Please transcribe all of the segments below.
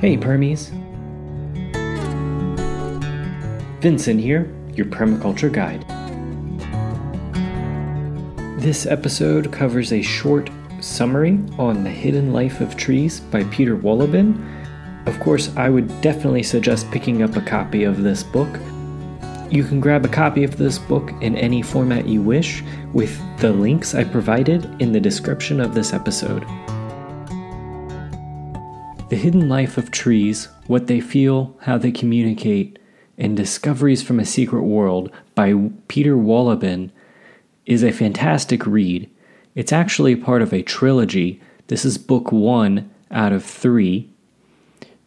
Hey, Permies. Vincent here, your permaculture guide. This episode covers a short summary on the hidden life of trees by Peter Wohlleben. Of course, I would definitely suggest picking up a copy of this book. You can grab a copy of this book in any format you wish with the links I provided in the description of this episode. The Hidden Life of Trees What They Feel, How They Communicate, and Discoveries from a Secret World by Peter Wohlleben is a fantastic read. It's actually part of a trilogy. This is book one out of three.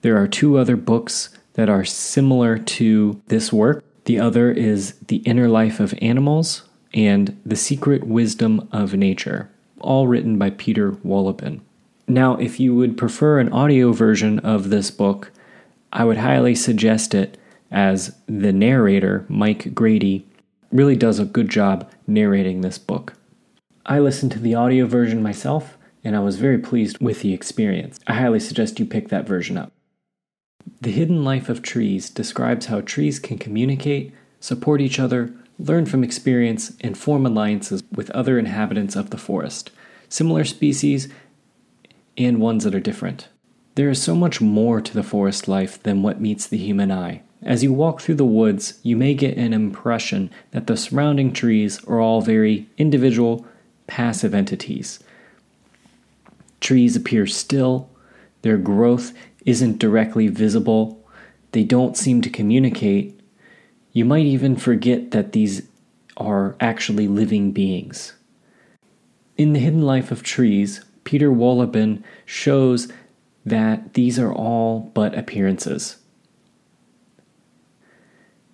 There are two other books that are similar to this work. The other is The Inner Life of Animals and The Secret Wisdom of Nature, all written by Peter Wohlleben. Now, if you would prefer an audio version of this book, I would highly suggest it as the narrator, Mike Grady, really does a good job narrating this book. I listened to the audio version myself, and I was very pleased with the experience. I highly suggest you pick that version up. The Hidden Life of Trees describes how trees can communicate, support each other, learn from experience, and form alliances with other inhabitants of the forest. Similar species and ones that are different. There is so much more to the forest life than what meets the human eye. As you walk through the woods, you may get an impression that the surrounding trees are all very individual, passive entities. Trees appear still, their growth isn't directly visible, they don't seem to communicate. You might even forget that these are actually living beings. In the hidden life of trees, Peter Wohlleben shows that these are all but appearances.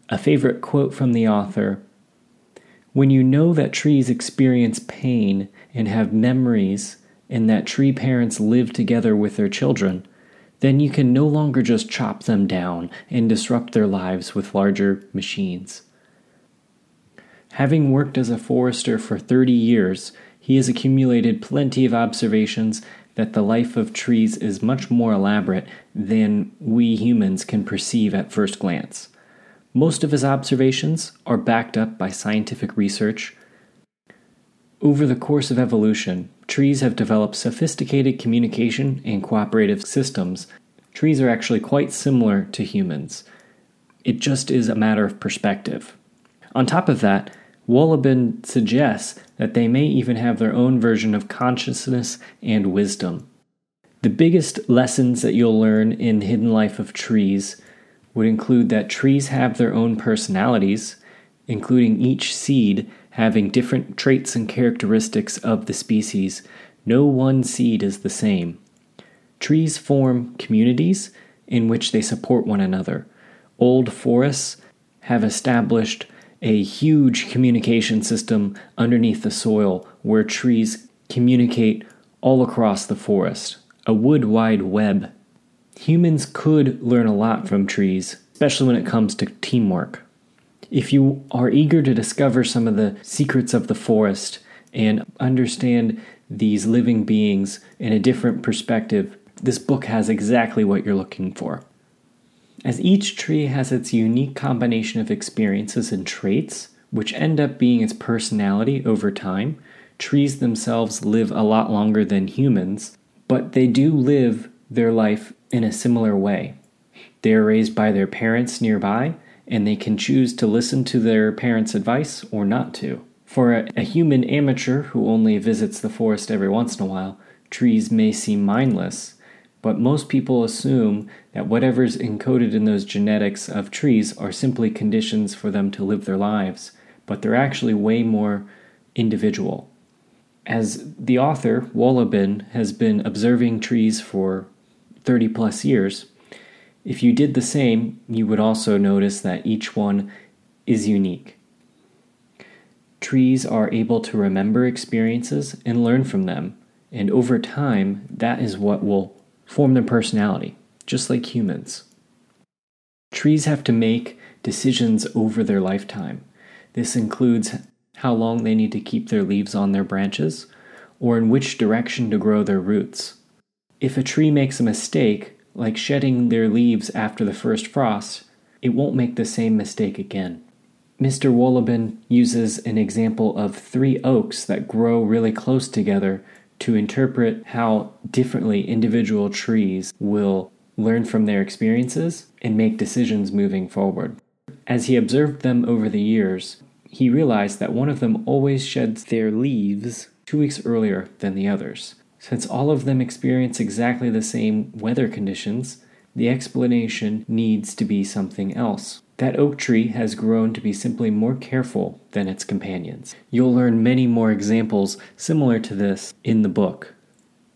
A favorite quote from the author When you know that trees experience pain and have memories, and that tree parents live together with their children, then you can no longer just chop them down and disrupt their lives with larger machines. Having worked as a forester for 30 years, he has accumulated plenty of observations that the life of trees is much more elaborate than we humans can perceive at first glance. Most of his observations are backed up by scientific research. Over the course of evolution, trees have developed sophisticated communication and cooperative systems. Trees are actually quite similar to humans. It just is a matter of perspective. On top of that, Wohlleben suggests that they may even have their own version of consciousness and wisdom. The biggest lessons that you'll learn in Hidden Life of Trees would include that trees have their own personalities, including each seed having different traits and characteristics of the species. No one seed is the same. Trees form communities in which they support one another. Old forests have established a huge communication system underneath the soil where trees communicate all across the forest, a wood wide web. Humans could learn a lot from trees, especially when it comes to teamwork. If you are eager to discover some of the secrets of the forest and understand these living beings in a different perspective, this book has exactly what you're looking for. As each tree has its unique combination of experiences and traits, which end up being its personality over time, trees themselves live a lot longer than humans, but they do live their life in a similar way. They are raised by their parents nearby, and they can choose to listen to their parents' advice or not to. For a, a, human amateur who only visits the forest every once in a while, trees may seem mindless, but most people assume that whatever's encoded in those genetics of trees are simply conditions for them to live their lives, but they're actually way more individual. As the author, Wohlleben, has been observing trees for 30 plus years, if you did the same, you would also notice that each one is unique. Trees are able to remember experiences and learn from them, and over time, that is what will form their personality, just like humans. Trees have to make decisions over their lifetime. This includes how long they need to keep their leaves on their branches, or in which direction to grow their roots. If a tree makes a mistake, like shedding their leaves after the first frost, it won't make the same mistake again. Mr. Wohlleben uses an example of three oaks that grow really close together to interpret how differently individual trees will learn from their experiences and make decisions moving forward. As he observed them over the years, he realized that one of them always sheds their leaves two weeks earlier than the others. Since all of them experience exactly the same weather conditions, the explanation needs to be something else. That oak tree has grown to be simply more careful than its companions. You'll learn many more examples similar to this in the book.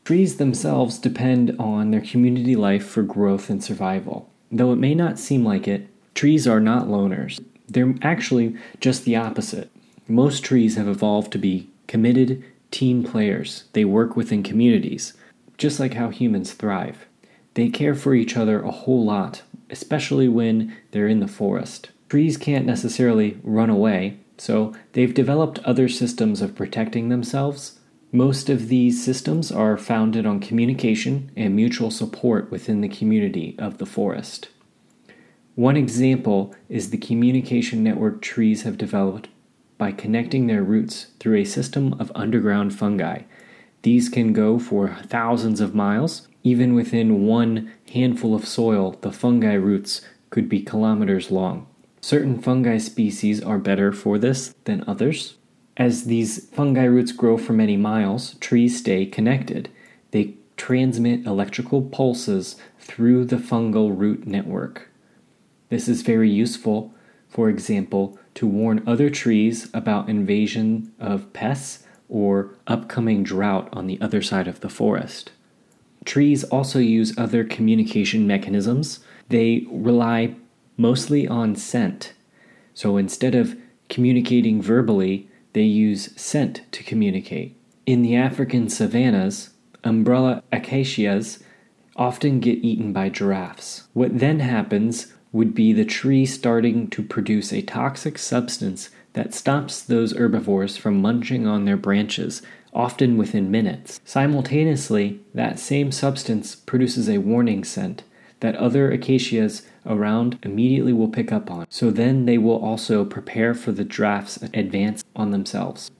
Trees themselves depend on their community life for growth and survival. Though it may not seem like it, trees are not loners. They're actually just the opposite. Most trees have evolved to be committed team players. They work within communities, just like how humans thrive. They care for each other a whole lot, especially when they're in the forest. Trees can't necessarily run away, so they've developed other systems of protecting themselves. Most of these systems are founded on communication and mutual support within the community of the forest. One example is the communication network trees have developed by connecting their roots through a system of underground fungi. These can go for thousands of miles. Even within one handful of soil, the fungi roots could be kilometers long. Certain fungi species are better for this than others. As these fungi roots grow for many miles, trees stay connected. They transmit electrical pulses through the fungal root network. This is very useful, for example, to warn other trees about invasion of pests or upcoming drought on the other side of the forest. Trees also use other communication mechanisms. They rely mostly on scent. So instead of communicating verbally, they use scent to communicate. In the African savannas, umbrella acacias often get eaten by giraffes. What then happens would be the tree starting to produce a toxic substance that stops those herbivores from munching on their branches, often within minutes. Simultaneously, that same substance produces a warning scent that other acacias around immediately will pick up on. So then they will also prepare for the giraffe's advance on themselves.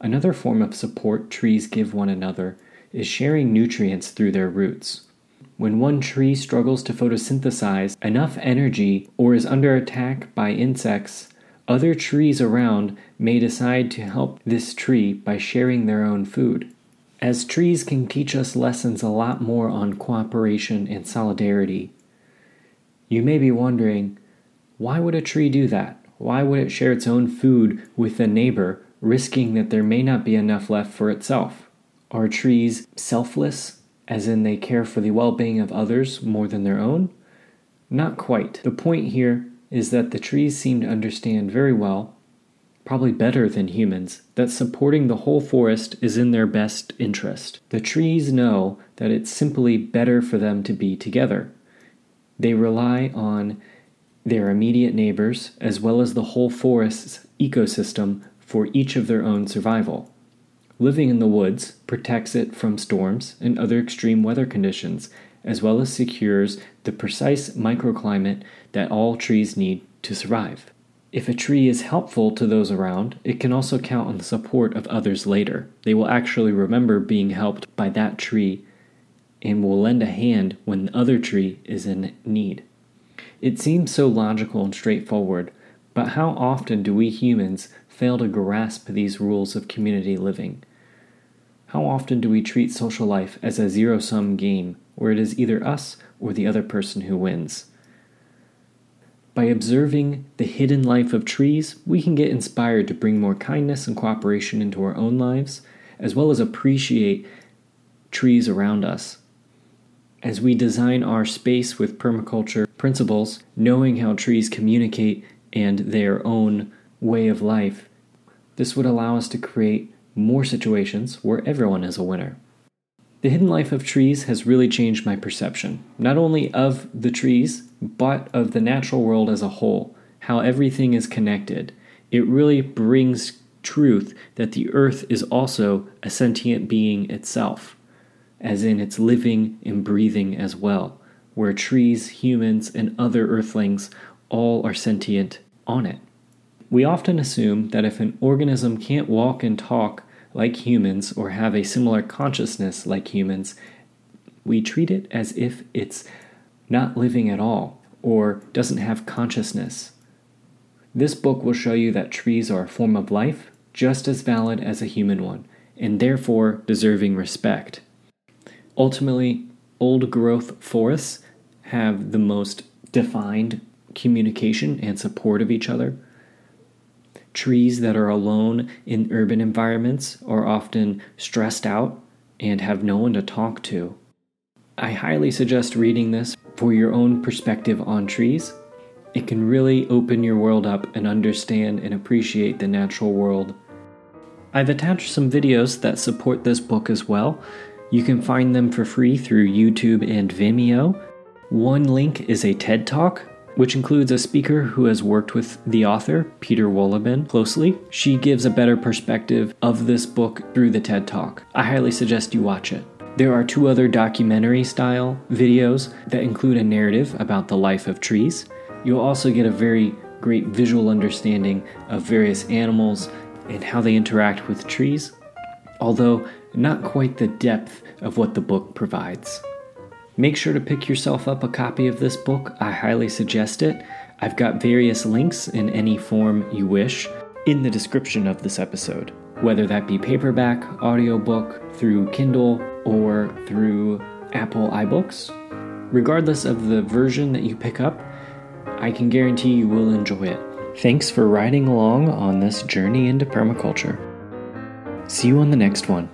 Another form of support trees give one another is sharing nutrients through their roots. When one tree struggles to photosynthesize enough energy or is under attack by insects, other trees around may decide to help this tree by sharing their own food. As trees can teach us lessons a lot more on cooperation and solidarity, you may be wondering why would a tree do that? Why would it share its own food with a neighbor, risking that there may not be enough left for itself? Are trees selfless as in they care for the well being of others more than their own? Not quite. The point here is that the trees seem to understand very well, probably better than humans, that supporting the whole forest is in their best interest. The trees know that it's simply better for them to be together. They rely on their immediate neighbors as well as the whole forest's ecosystem for each of their own survival. Living in the woods protects it from storms and other extreme weather conditions, as well as secures the precise microclimate that all trees need to survive. If a tree is helpful to those around, it can also count on the support of others later. They will actually remember being helped by that tree and will lend a hand when the other tree is in need. It seems so logical and straightforward, but how often do we humans fail to grasp these rules of community living? How often do we treat social life as a zero sum game where it is either us or the other person who wins? By observing the hidden life of trees, we can get inspired to bring more kindness and cooperation into our own lives, as well as appreciate trees around us. As we design our space with permaculture principles, knowing how trees communicate and their own way of life, this would allow us to create more situations where everyone is a winner. The hidden life of trees has really changed my perception, not only of the trees, but of the natural world as a whole, how everything is connected. It really brings truth that the earth is also a sentient being itself, as in it's living and breathing as well, where trees, humans, and other earthlings all are sentient on it. We often assume that if an organism can't walk and talk like humans or have a similar consciousness like humans, we treat it as if it's not living at all or doesn't have consciousness. This book will show you that trees are a form of life just as valid as a human one, and therefore deserving respect. Ultimately, old growth forests have the most defined communication and support of each other. Trees that are alone in urban environments are often stressed out and have no one to talk to. I highly suggest reading this for your own perspective on trees. It can really open your world up and understand and appreciate the natural world. I've attached some videos that support this book as well. You can find them for free through YouTube and Vimeo. One link is a TED Talk which includes a speaker who has worked with the author, Peter Wohlleben, closely. She gives a better perspective of this book through the TED Talk. I highly suggest you watch it. There are two other documentary style videos that include a narrative about the life of trees. You'll also get a very great visual understanding of various animals and how they interact with trees, although not quite the depth of what the book provides. Make sure to pick yourself up a copy of this book. I highly suggest it. I've got various links in any form you wish in the description of this episode, whether that be paperback, audiobook, through Kindle, or through Apple iBooks. Regardless of the version that you pick up, I can guarantee you will enjoy it. Thanks for riding along on this journey into permaculture. See you on the next one.